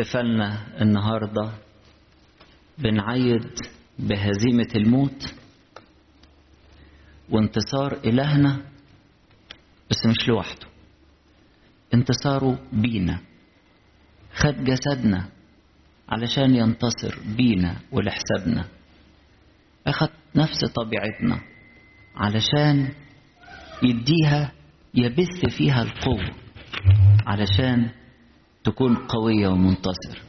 احتفالنا النهارده بنعيد بهزيمة الموت وانتصار إلهنا بس مش لوحده. انتصاره بينا. خد جسدنا علشان ينتصر بينا ولحسابنا. أخد نفس طبيعتنا علشان يديها يبث فيها القوة علشان تكون قوية ومنتصر.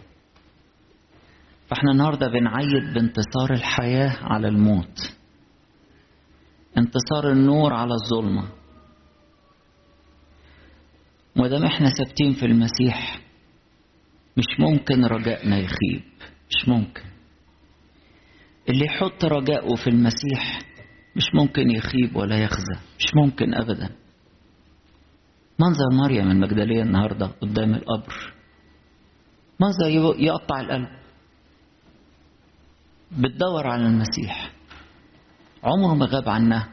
فاحنا النهاردة بنعيد بانتصار الحياة على الموت. انتصار النور على الظلمة. ودام إحنا ثابتين في المسيح مش ممكن رجائنا يخيب. مش ممكن. اللي يحط رجاءه في المسيح مش ممكن يخيب ولا يخزى. مش ممكن ابدا. منظر مريم المجدليه النهارده قدام القبر. منظر يقطع القلب. بتدور على المسيح. عمره ما غاب عنها.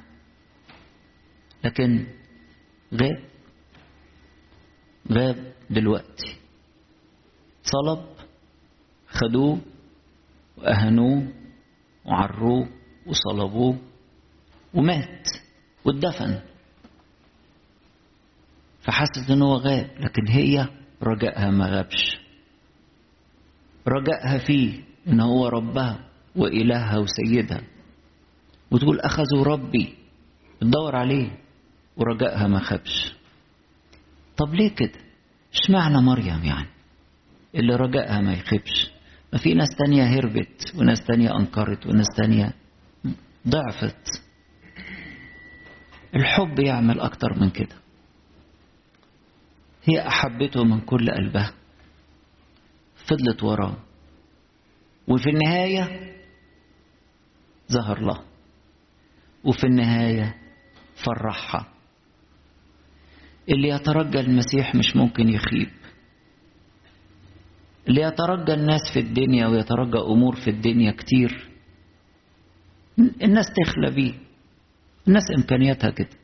لكن غاب. غاب دلوقتي. صلب خدوه وأهنوه وعروه وصلبوه ومات واتدفن. فحست ان هو غاب. لكن هي رجائها ما غابش. رجائها فيه إن هو ربها وإلهها وسيدها. وتقول أخذوا ربي. تدور عليه. ورجائها ما خابش. طب ليه كده؟ اشمعنى مريم يعني؟ اللي رجائها ما يخيبش ما في ناس تانية هربت وناس تانية أنكرت وناس تانية ضعفت. الحب يعمل أكتر من كده. هي أحبته من كل قلبها. فضلت وراه. وفي النهاية ظهر له وفي النهاية فرحها. اللي يترجى المسيح مش ممكن يخيب. اللي يترجى الناس في الدنيا ويترجى أمور في الدنيا كتير. الناس تخلى بيه. الناس إمكانياتها كده.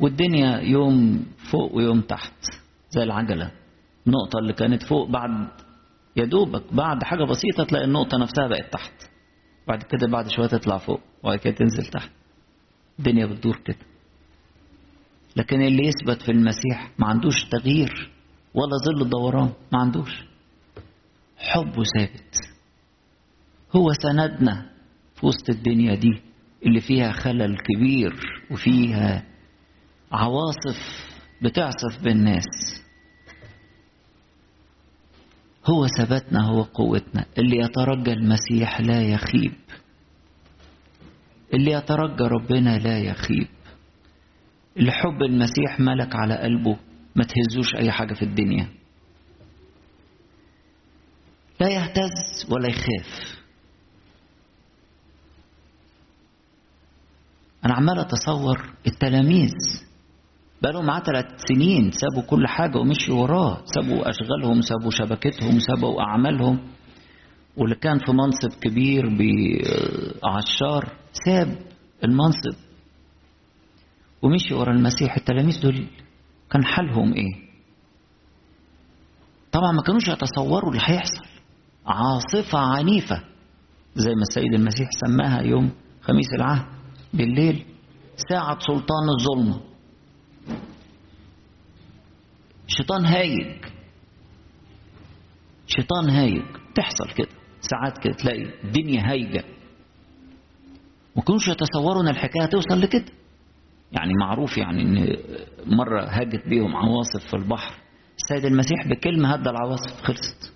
والدنيا يوم فوق ويوم تحت زي العجلة. النقطة اللي كانت فوق بعد يا دوبك بعد حاجة بسيطة تلاقي النقطة نفسها بقت تحت. بعد كده بعد شوية تطلع فوق وبعد كده تنزل تحت. الدنيا بتدور كده. لكن اللي يثبت في المسيح ما عندوش تغيير ولا ظل دوران ما عندوش. حبه ثابت. هو سندنا في وسط الدنيا دي اللي فيها خلل كبير وفيها عواصف بتعصف بالناس هو ثباتنا هو قوتنا. اللي يترجى المسيح لا يخيب. اللي يترجى ربنا لا يخيب. اللي حب المسيح ملك على قلبه ما تهزوش أي حاجة في الدنيا. لا يهتز ولا يخاف. أنا عمال أتصور التلاميذ بقالهم معاه ثلاث سنين سابوا كل حاجة ومشوا وراه سابوا أشغالهم سابوا شبكتهم سابوا أعمالهم. واللي كان في منصب كبير بعشار ساب المنصب. ومشي ورا المسيح التلاميذ دول. كان حالهم إيه؟ طبعا ما كانوش يتصوروا اللي هيحصل. عاصفة عنيفة زي ما السيد المسيح سماها يوم خميس العهد بالليل ساعة سلطان الظلمة. شيطان هايج شيطان هايج تحصل كده. ساعات كده تلاقي الدنيا هايجة ما كانوش يتصوروا ان الحكاية توصل لكده. يعني معروف يعني إن مرة هاجت بيهم عواصف في البحر. السيد المسيح بكلمة هدى العواصف خلصت.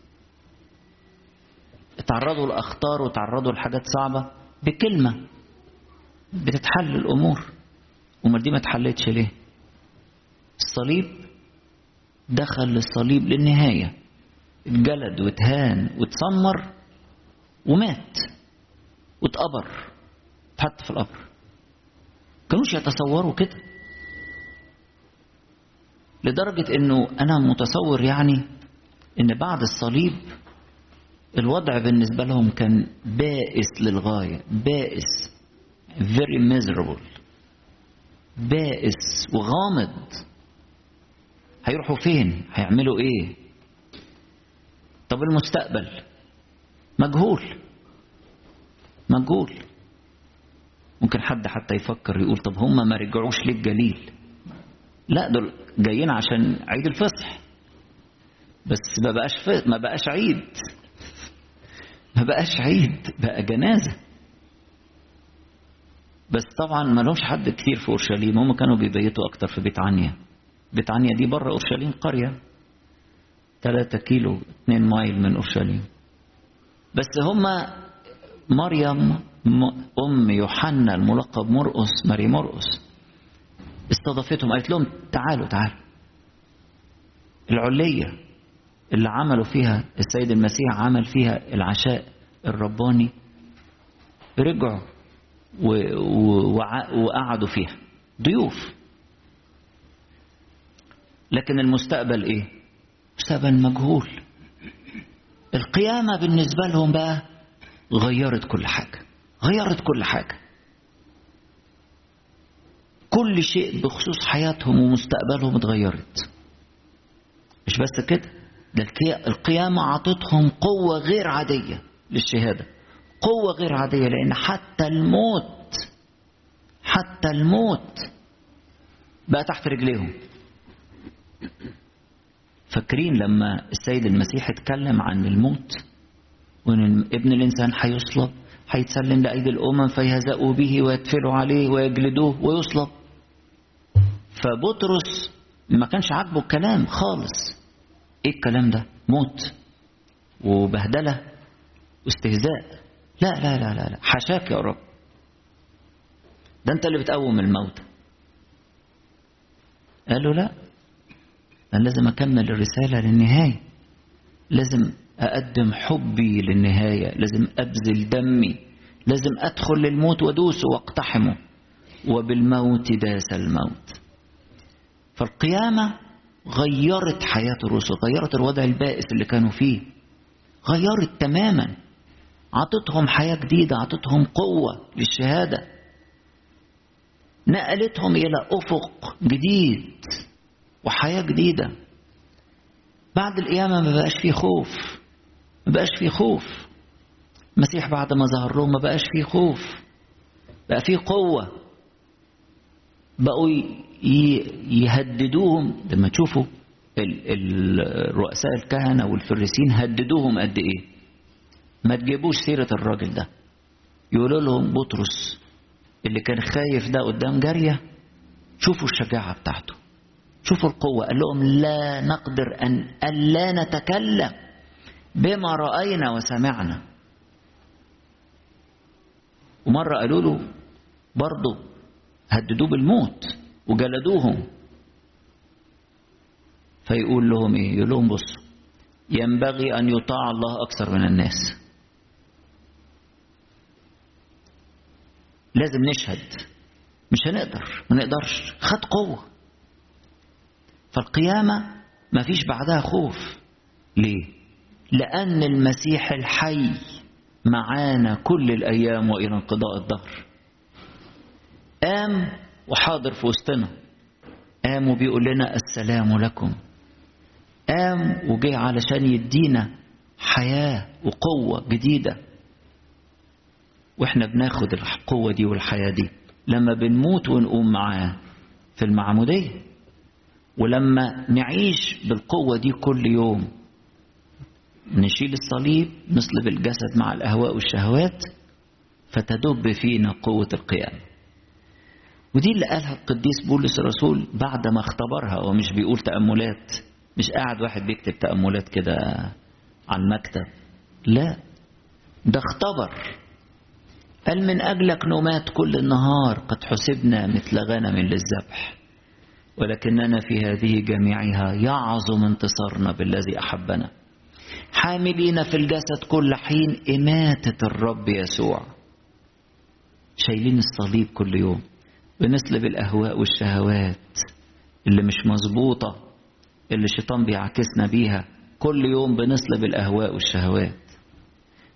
اتعرضوا لأخطار وتعرضوا لحاجات صعبة بكلمة. بتتحل الأمور. أمال دي ما اتحلتش ليه؟ الصليب دخل للصليب للنهاية. اتجلد واتهان واتسمر ومات واتقبر اتحط في القبر. كانوش يتصوروا كده. لدرجة إنه أنا متصور يعني إن بعد الصليب الوضع بالنسبة لهم كان بائس للغاية بائس very miserable بائس وغامض. هيروحوا فين؟ هيعملوا إيه؟ طب المستقبل؟ مجهول. مجهول. ممكن حد حتى يفكر يقول طب هم ما رجعوش للجليل. لا دول جايين عشان عيد الفصح. بس ما بقاش. ما بقاش عيد. ما بقاش عيد بقى جنازة. بس طبعا ما لهمش حد كتير في أورشليم. هم كانوا بيبيتوا أكتر في بيت عنيا. بيت عنيا دي بره اورشليم قرية. 3 كيلو 2 مايل من اورشليم. بس هم مريم أم يوحنا الملقب مرقس ماري مرقس. استضافتهم قالت لهم تعالوا تعالوا. العليه اللي عملوا فيها السيد المسيح عمل فيها العشاء الرباني رجعوا وقعدوا فيها. ضيوف. لكن المستقبل إيه؟ مستقبل مجهول. القيامة بالنسبة لهم بقى غيرت كل حاجة غيرت كل حاجة. كل شيء بخصوص حياتهم ومستقبلهم اتغيرت. مش بس كده ده القيامة عطتهم قوة غير عادية للشهادة قوة غير عادية لأن حتى الموت حتى الموت بقى تحت رجليهم. فاكرين لما السيد المسيح اتكلم عن الموت وإن ابن الإنسان هيصلب هيتسلم لأيدي الأمم فيهزأوا به ويتفلوا عليه ويجلدوه ويصلب. فبطرس ما كانش عاجبه الكلام خالص. إيه الكلام ده؟ موت. وبهدلة واستهزاء. لا لا لا لا لا. حاشاك يا رب. ده أنت اللي بتقوم الموتى قال له لا. أنا لازم أكمل الرسالة للنهاية. لازم أقدم حبي للنهاية. لازم أبذل دمي. لازم أدخل للموت وادوسه وأقتحمه. وبالموت داس الموت. فالقيامة غيرت حياة الرسل غيرت الوضع البائس اللي كانوا فيه. غيرت تماما. عطتهم حياة جديدة عطتهم قوة للشهادة. نقلتهم إلى أفق جديد. وحياة جديدة. بعد القيامة ما بقاش فيه خوف. ما بقاش فيه خوف. المسيح بعد ما ظهر لهم ما بقاش فيه خوف. بقى فيه قوة. بقوا يهددوهم. لما تشوفوا الرؤساء الكهنة والفريسين هددوهم قد إيه. ما تجيبوش سيرة الراجل ده. يقولوا لهم بطرس اللي كان خايف ده قدام جارية شوفوا الشجاعة بتاعته. شوفوا القوة. قال لهم لا نقدر أن ألا نتكلم بما رأينا وسمعنا. ومرة قالوا له برضه هددوه بالموت وجلدوهم. فيقول لهم إيه؟ يقول لهم بصوا ينبغي أن يطاع الله أكثر من الناس. لازم نشهد مش هنقدر ما نقدرش. خد قوة. فالقيامة ما فيش بعدها خوف. ليه؟ لأن المسيح الحي معانا كل الأيام وإلى انقضاء الدهر. قام وحاضر في وسطنا. قام وبيقول لنا السلام لكم. قام وجه علشان يدينا حياة وقوة جديدة. وإحنا بناخد القوة دي والحياة دي لما بنموت ونقوم معاه في المعمودية. ولما نعيش بالقوة دي كل يوم نشيل الصليب نصلب الجسد مع الأهواء والشهوات فتدب فينا قوة القيامة ودي اللي قالها القديس بولس الرسول بعد ما اختبرها هو مش بيقول تأملات مش قاعد واحد بيكتب تأملات كده على المكتب. لا ده اختبر. قال من أجلك نمات كل النهار قد حسبنا مثل غنم للذبح. ولكننا في هذه جميعها يعظم انتصارنا بالذي أحبنا. حاملين في الجسد كل حين إماتة الرب يسوع. شايلين الصليب كل يوم. بنسلب الأهواء والشهوات اللي مش مظبوطة اللي الشيطان بيعكسنا بيها. كل يوم بنسلب الأهواء والشهوات.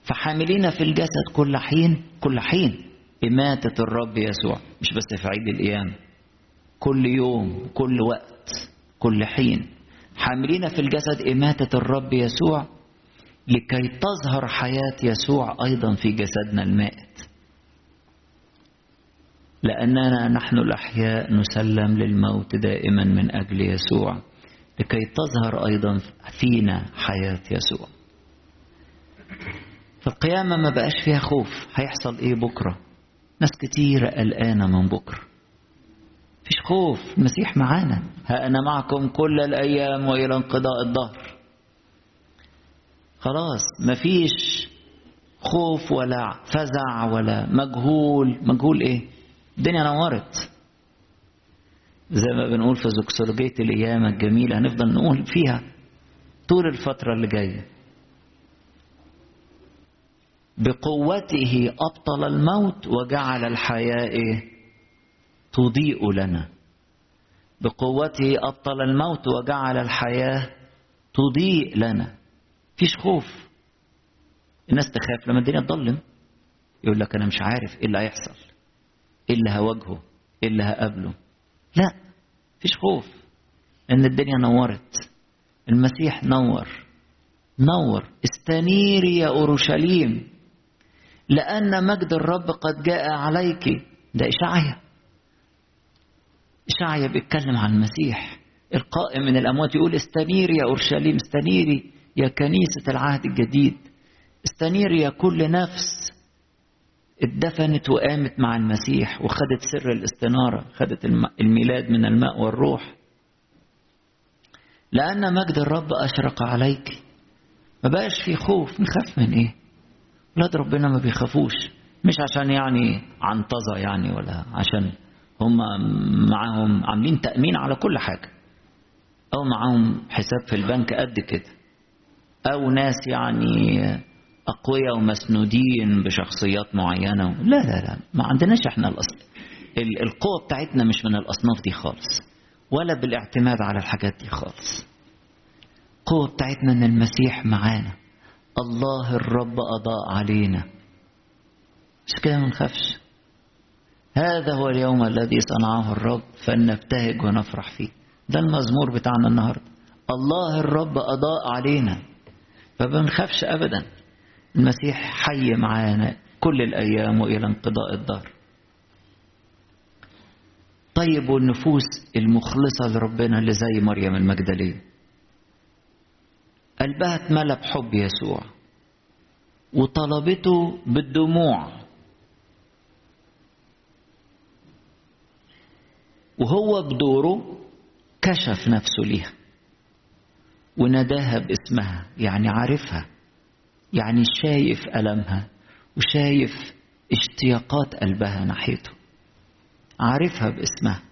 فحاملين في الجسد كل حين كل حين إماتة الرب يسوع. مش بس في عيد القيامة. كل يوم كل وقت كل حين. حاملين في الجسد إماتة الرب يسوع لكي تظهر حياة يسوع أيضا في جسدنا المائت. لأننا نحن الأحياء نسلم للموت دائما من أجل يسوع لكي تظهر أيضا فينا حياة يسوع. فالقيامة ما بقاش فيها خوف. هيحصل إيه بكرة؟ ناس كتيرة قلقانة من بكرة. فيش خوف. المسيح معانا. ها أنا معكم كل الأيام وإلى انقضاء الظهر. خلاص مفيش خوف ولا فزع ولا مجهول. مجهول إيه؟ الدنيا نورت. زي ما بنقول في زوكسولوجية الأيام الجميلة هنفضل نقول فيها طول الفترة اللي جاية. بقوته أبطل الموت وجعل الحياة إيه؟ تضيء لنا. بقوته أبطل الموت وجعل الحياة تضيء لنا. فيش خوف. الناس تخاف لما الدنيا تضلم. يقول لك أنا مش عارف إيه اللي هيحصل. إيه اللي هواجهه. إيه اللي هقابله. لا فيش خوف. إن الدنيا نورت. المسيح نور. نور. استنيري يا أورشليم. لأن مجد الرب قد جاء عليك. ده إشعيا. إشعيا بيتكلم عن المسيح. القائم من الأموات يقول استنيري يا أورشليم استنيري يا كنيسة العهد الجديد. استنيري يا كل نفس. اتدفنت وقامت مع المسيح وخدت سر الاستنارة خدت الميلاد من الماء والروح. لأن مجد الرب أشرق عليك. ما بقاش في خوف. نخاف من إيه؟ ولاد ربنا ما بيخافوش. مش عشان يعني عنطزة يعني ولا عشان هم معاهم عاملين تأمين على كل حاجة. أو معاهم حساب في البنك قد كده. أو ناس يعني أقوياء ومسنودين بشخصيات معينة. لا لا لا ما عندناش إحنا الأصل. القوة بتاعتنا مش من الأصناف دي خالص ولا بالاعتماد على الحاجات دي خالص. القوة بتاعتنا إن المسيح معانا. الله الرب أضاء علينا. مش كده ما نخافش؟ هذا هو اليوم الذي صنعه الرب فلنبتهج ونفرح فيه. ده المزمور بتاعنا النهارده. الله الرب أضاء علينا فما بنخافش أبدا. المسيح حي معانا كل الأيام وإلى انقضاء الدهر. طيب والنفوس المخلصة لربنا اللي زي مريم المجدلية. قلبها اتملى بحب يسوع وطلبته بالدموع. وهو بدوره كشف نفسه ليها. وناداها باسمها يعني عارفها يعني شايف ألمها وشايف اشتياقات قلبها ناحيته. عارفها باسمها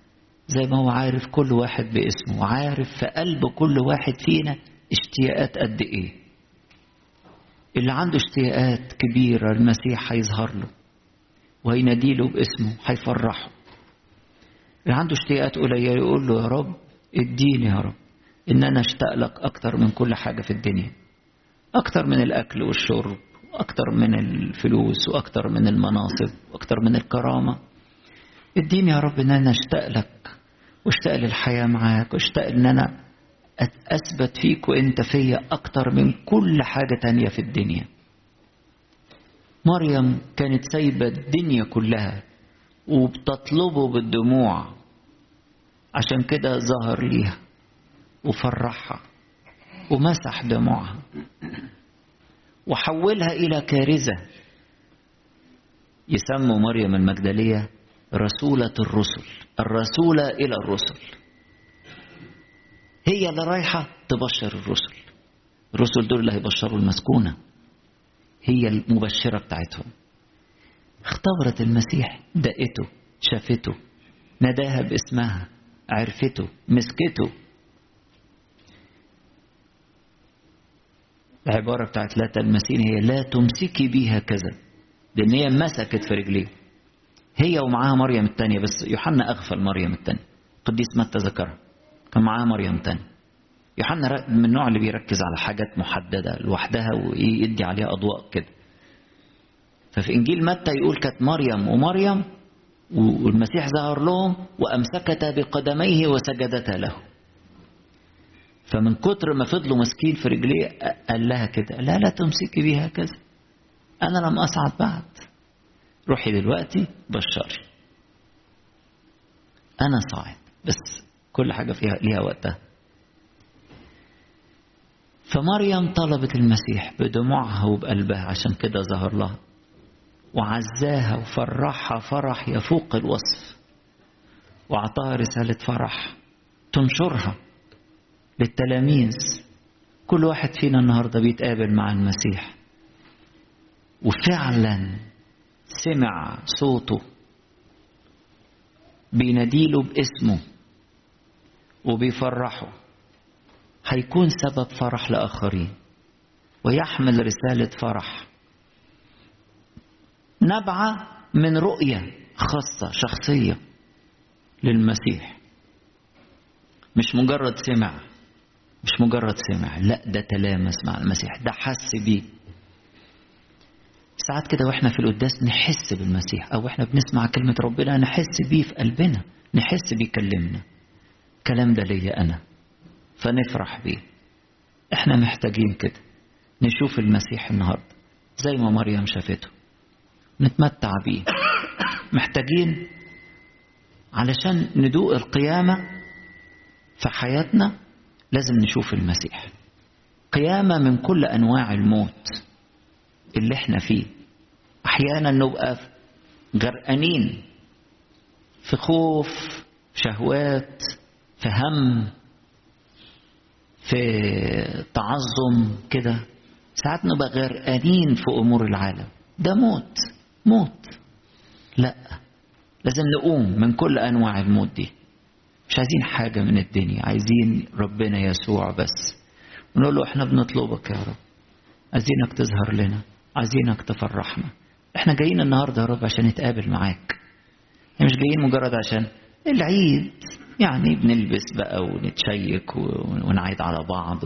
زي ما هو عارف كل واحد باسمه وعارف في قلب كل واحد فينا اشتياقات قد إيه. اللي عنده اشتياقات كبيرة المسيح هيظهر له وهيناديله باسمه هيفرحه. اللي عنده اشتياقات قليلة يقول له يا رب اديني يا رب ان أنا اشتاق لك أكتر من كل حاجة في الدنيا أكتر من الأكل والشرب وأكتر من الفلوس وأكتر من المناصب وأكتر من الكرامة. اديني يا رب إن أنا اشتاق لك واشتاق للحياة معاك واشتاق إن أنا أثبت فيك وأنت فيا أكتر من كل حاجة تانية في الدنيا. مريم كانت سايبة الدنيا كلها وبتطلبه بالدموع. عشان كده ظهر ليها وفرحها ومسح دموعها وحولها إلى كارثة. يسموا مريم المجدلية رسولة الرسل الرسولة إلى الرسل. هي اللي رايحة تبشر الرسل. الرسل دول اللي هيبشروا المسكونة. هي المبشرة بتاعتهم. اختبرت المسيح دقته شافته ناداها باسمها عرفته مسكته. العبارة بتاعت لا تلمسين هي لا تمسكي بيها كذا لأن هي مسكت في رجليه. هي ومعاها مريم الثانية بس يوحنا أغفل مريم الثانية قديس متى ذكرها؟ كان معاها مريم الثانية يوحنا من النوع اللي بيركز على حاجات محددة لوحدها ويدي عليها أضواء كده. ففي إنجيل متى يقول كانت مريم ومريم والمسيح ظهر لهم وأمسكتا بقدميه وسجدتا له. فمن كتر ما فضلوا ماسكين في رجليه قال لها كده لا لا تمسكي بيها هكذا أنا لم أصعد بعد روحي دلوقتي بشري. أنا صاعد بس كل حاجة فيها ليها وقتها. فمريم طلبت المسيح بدموعها وبقلبها عشان كده ظهر لها. وعزاها وفرحها فرح يفوق الوصف. وأعطاها رسالة فرح تنشرها للتلاميذ. كل واحد فينا النهاردة بيتقابل مع المسيح. وفعلا سمع صوته بيناديله باسمه وبيفرحه. هيكون سبب فرح لآخرين. ويحمل رسالة فرح. نبعة من رؤية خاصة شخصية للمسيح. مش مجرد سمع مش مجرد سمع لا ده تلامس مع المسيح ده حس بيه. ساعات كده وإحنا في القداس نحس بالمسيح أو إحنا بنسمع كلمة ربنا نحس بيه في قلبنا نحس بيكلمنا الكلام ده ليا أنا فنفرح بيه. إحنا محتاجين كده نشوف المسيح النهارده زي ما مريم شافته. نتمتع بيه. محتاجين علشان ندوق القيامة في حياتنا لازم نشوف المسيح. قيامة من كل أنواع الموت اللي إحنا فيه. أحيانا نبقى غرقانين في خوف شهوات في هم في تعظم كده. ساعات نبقى غرقانين في أمور العالم. ده موت. موت. لا لازم نقوم من كل أنواع الموت دي. مش عايزين حاجة من الدنيا عايزين ربنا يسوع بس. ونقول له إحنا بنطلبك يا رب. عايزينك تظهر لنا عايزينك تفرحنا. إحنا جايين النهارده يا رب عشان نتقابل معاك. إحنا مش جايين مجرد عشان العيد. يعني بنلبس بقى ونتشيك ونعيد على بعض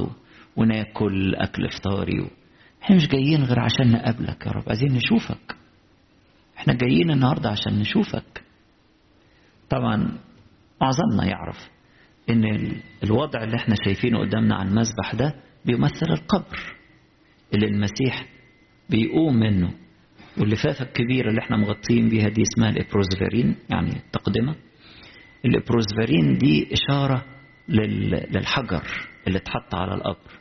وناكل أكل فطاري إحنا مش جايين غير عشان نقابلك يا رب. عايزين نشوفك. إحنا جايين النهارده عشان نشوفك. طبعا معظمنا يعرف إن الوضع اللي إحنا شايفينه قدامنا على المسبح ده بيمثل القبر اللي المسيح بيقوم منه. واللفافة الكبيرة اللي إحنا مغطين بيها دي اسمها الإبروزفيرين يعني التقدمة. الإبروزفيرين دي إشارة للحجر اللي اتحط على القبر.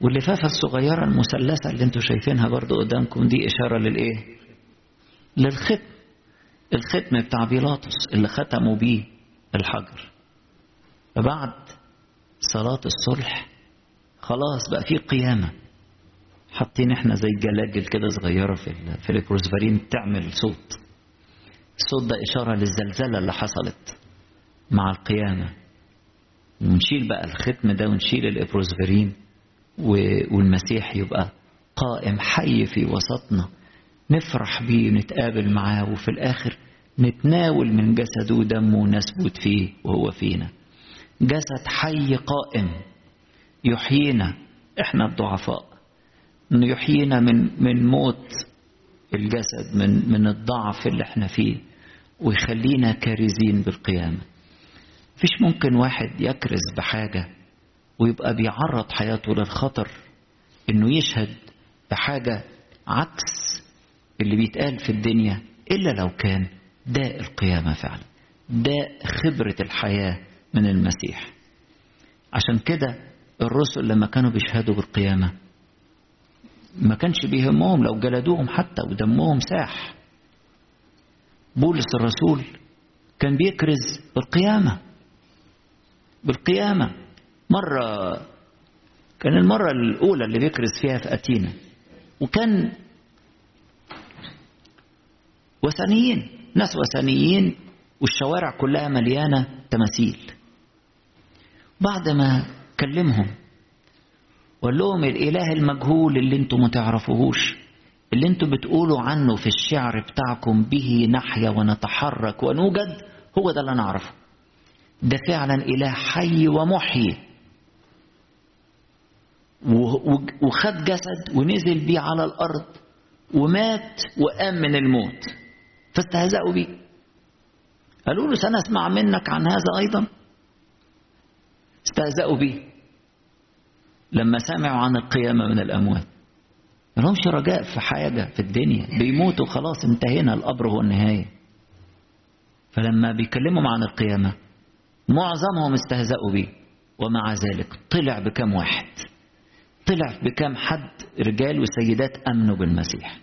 واللفافة الصغيرة المثلثة اللي أنتوا شايفينها برضو قدامكم دي إشارة للإيه؟ للختم. الختم بتاع بيلاطس اللي ختموا بيه الحجر. فبعد صلاة الصلح خلاص بقى في قيامة. حاطين إحنا زي جلاجل كده صغيرة في في البروزفارين تعمل صوت. الصوت ده إشارة للزلزلة اللي حصلت مع القيامة. ونشيل بقى الختم ده ونشيل الإبروزفرين والمسيح يبقى قائم حي في وسطنا. نفرح بيه ونتقابل معاه وفي الآخر نتناول من جسده ودمه ونثبت فيه وهو فينا. جسد حي قائم يحيينا إحنا الضعفاء. يحيينا من من موت الجسد من من الضعف اللي إحنا فيه ويخلينا كارزين بالقيامة. فيش ممكن واحد يكرز بحاجة ويبقى بيعرض حياته للخطر إنه يشهد بحاجة عكس اللي بيتقال في الدنيا إلا لو كان داء القيامة فعلا داء خبرة الحياة من المسيح. عشان كده الرسل لما كانوا بيشهدوا بالقيامة ما كانش بيهمهم لو جلدوهم حتى ودمهم ساح. بولس الرسول كان بيكرز بالقيامة بالقيامة. مرة كان المرة الأولى اللي بيكرز فيها في أتينا وكان وثنيين ناس وثنيين والشوارع كلها مليانة تماثيل. بعد ما كلمهم وقال لهم الإله المجهول اللي أنتم ما تعرفوهوش اللي أنتم بتقولوا عنه في الشعر بتاعكم به نحيا ونتحرك ونوجد هو ده اللي أنا اعرفه ده فعلا إله حي ومحيي. وخد جسد ونزل بيه على الأرض ومات وقام من الموت. فاستهزأوا بيه قالوا له سنسمع منك عن هذا أيضا. استهزأوا بيه. لما سمعوا عن القيامة من الأموات. ما لهمش رجاء في حاجة في الدنيا. بيموتوا خلاص انتهينا القبر هو النهاية. فلما بيكلموا عن القيامة معظمهم استهزأوا بيه. ومع ذلك طلع بكم واحد. طلع بكم حد رجال وسيدات أمنوا بالمسيح.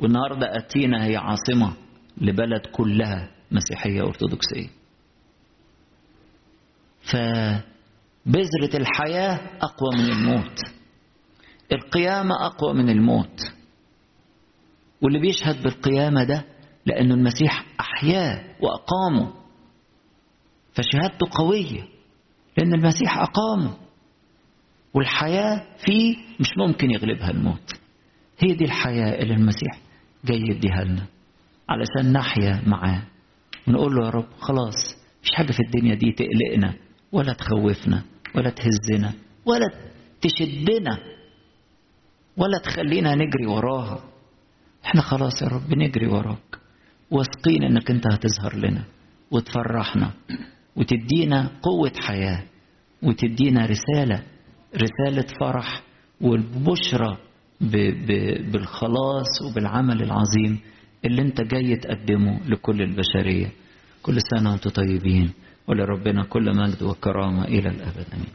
والنهاردة أتينا هي عاصمة لبلد كلها مسيحية أرثوذكسية. فبذرة الحياة أقوى من الموت. القيامة أقوى من الموت. واللي بيشهد بالقيامة ده لأنه المسيح أحياه وأقامه. فشهادته قوية لأن المسيح أقامه. والحياة فيه مش ممكن يغلبها الموت. هي دي الحياة اللي المسيح جاي يديها لنا علشان نحيا معاه. ونقول له يا رب خلاص مش حاجة في الدنيا دي تقلقنا ولا تخوفنا ولا تهزنا ولا تشدنا ولا تخلينا نجري وراها. إحنا خلاص يا رب نجري وراك. واثقين إنك أنت هتظهر لنا وتفرحنا وتدينا قوة حياة وتدينا رسالة رسالة فرح والبشرى بالخلاص وبالعمل العظيم اللي انت جاي تقدمه لكل البشرية. كل سنة وأنتم طيبين. ولربنا كل مجد وكرامة إلى الأبد. أمين.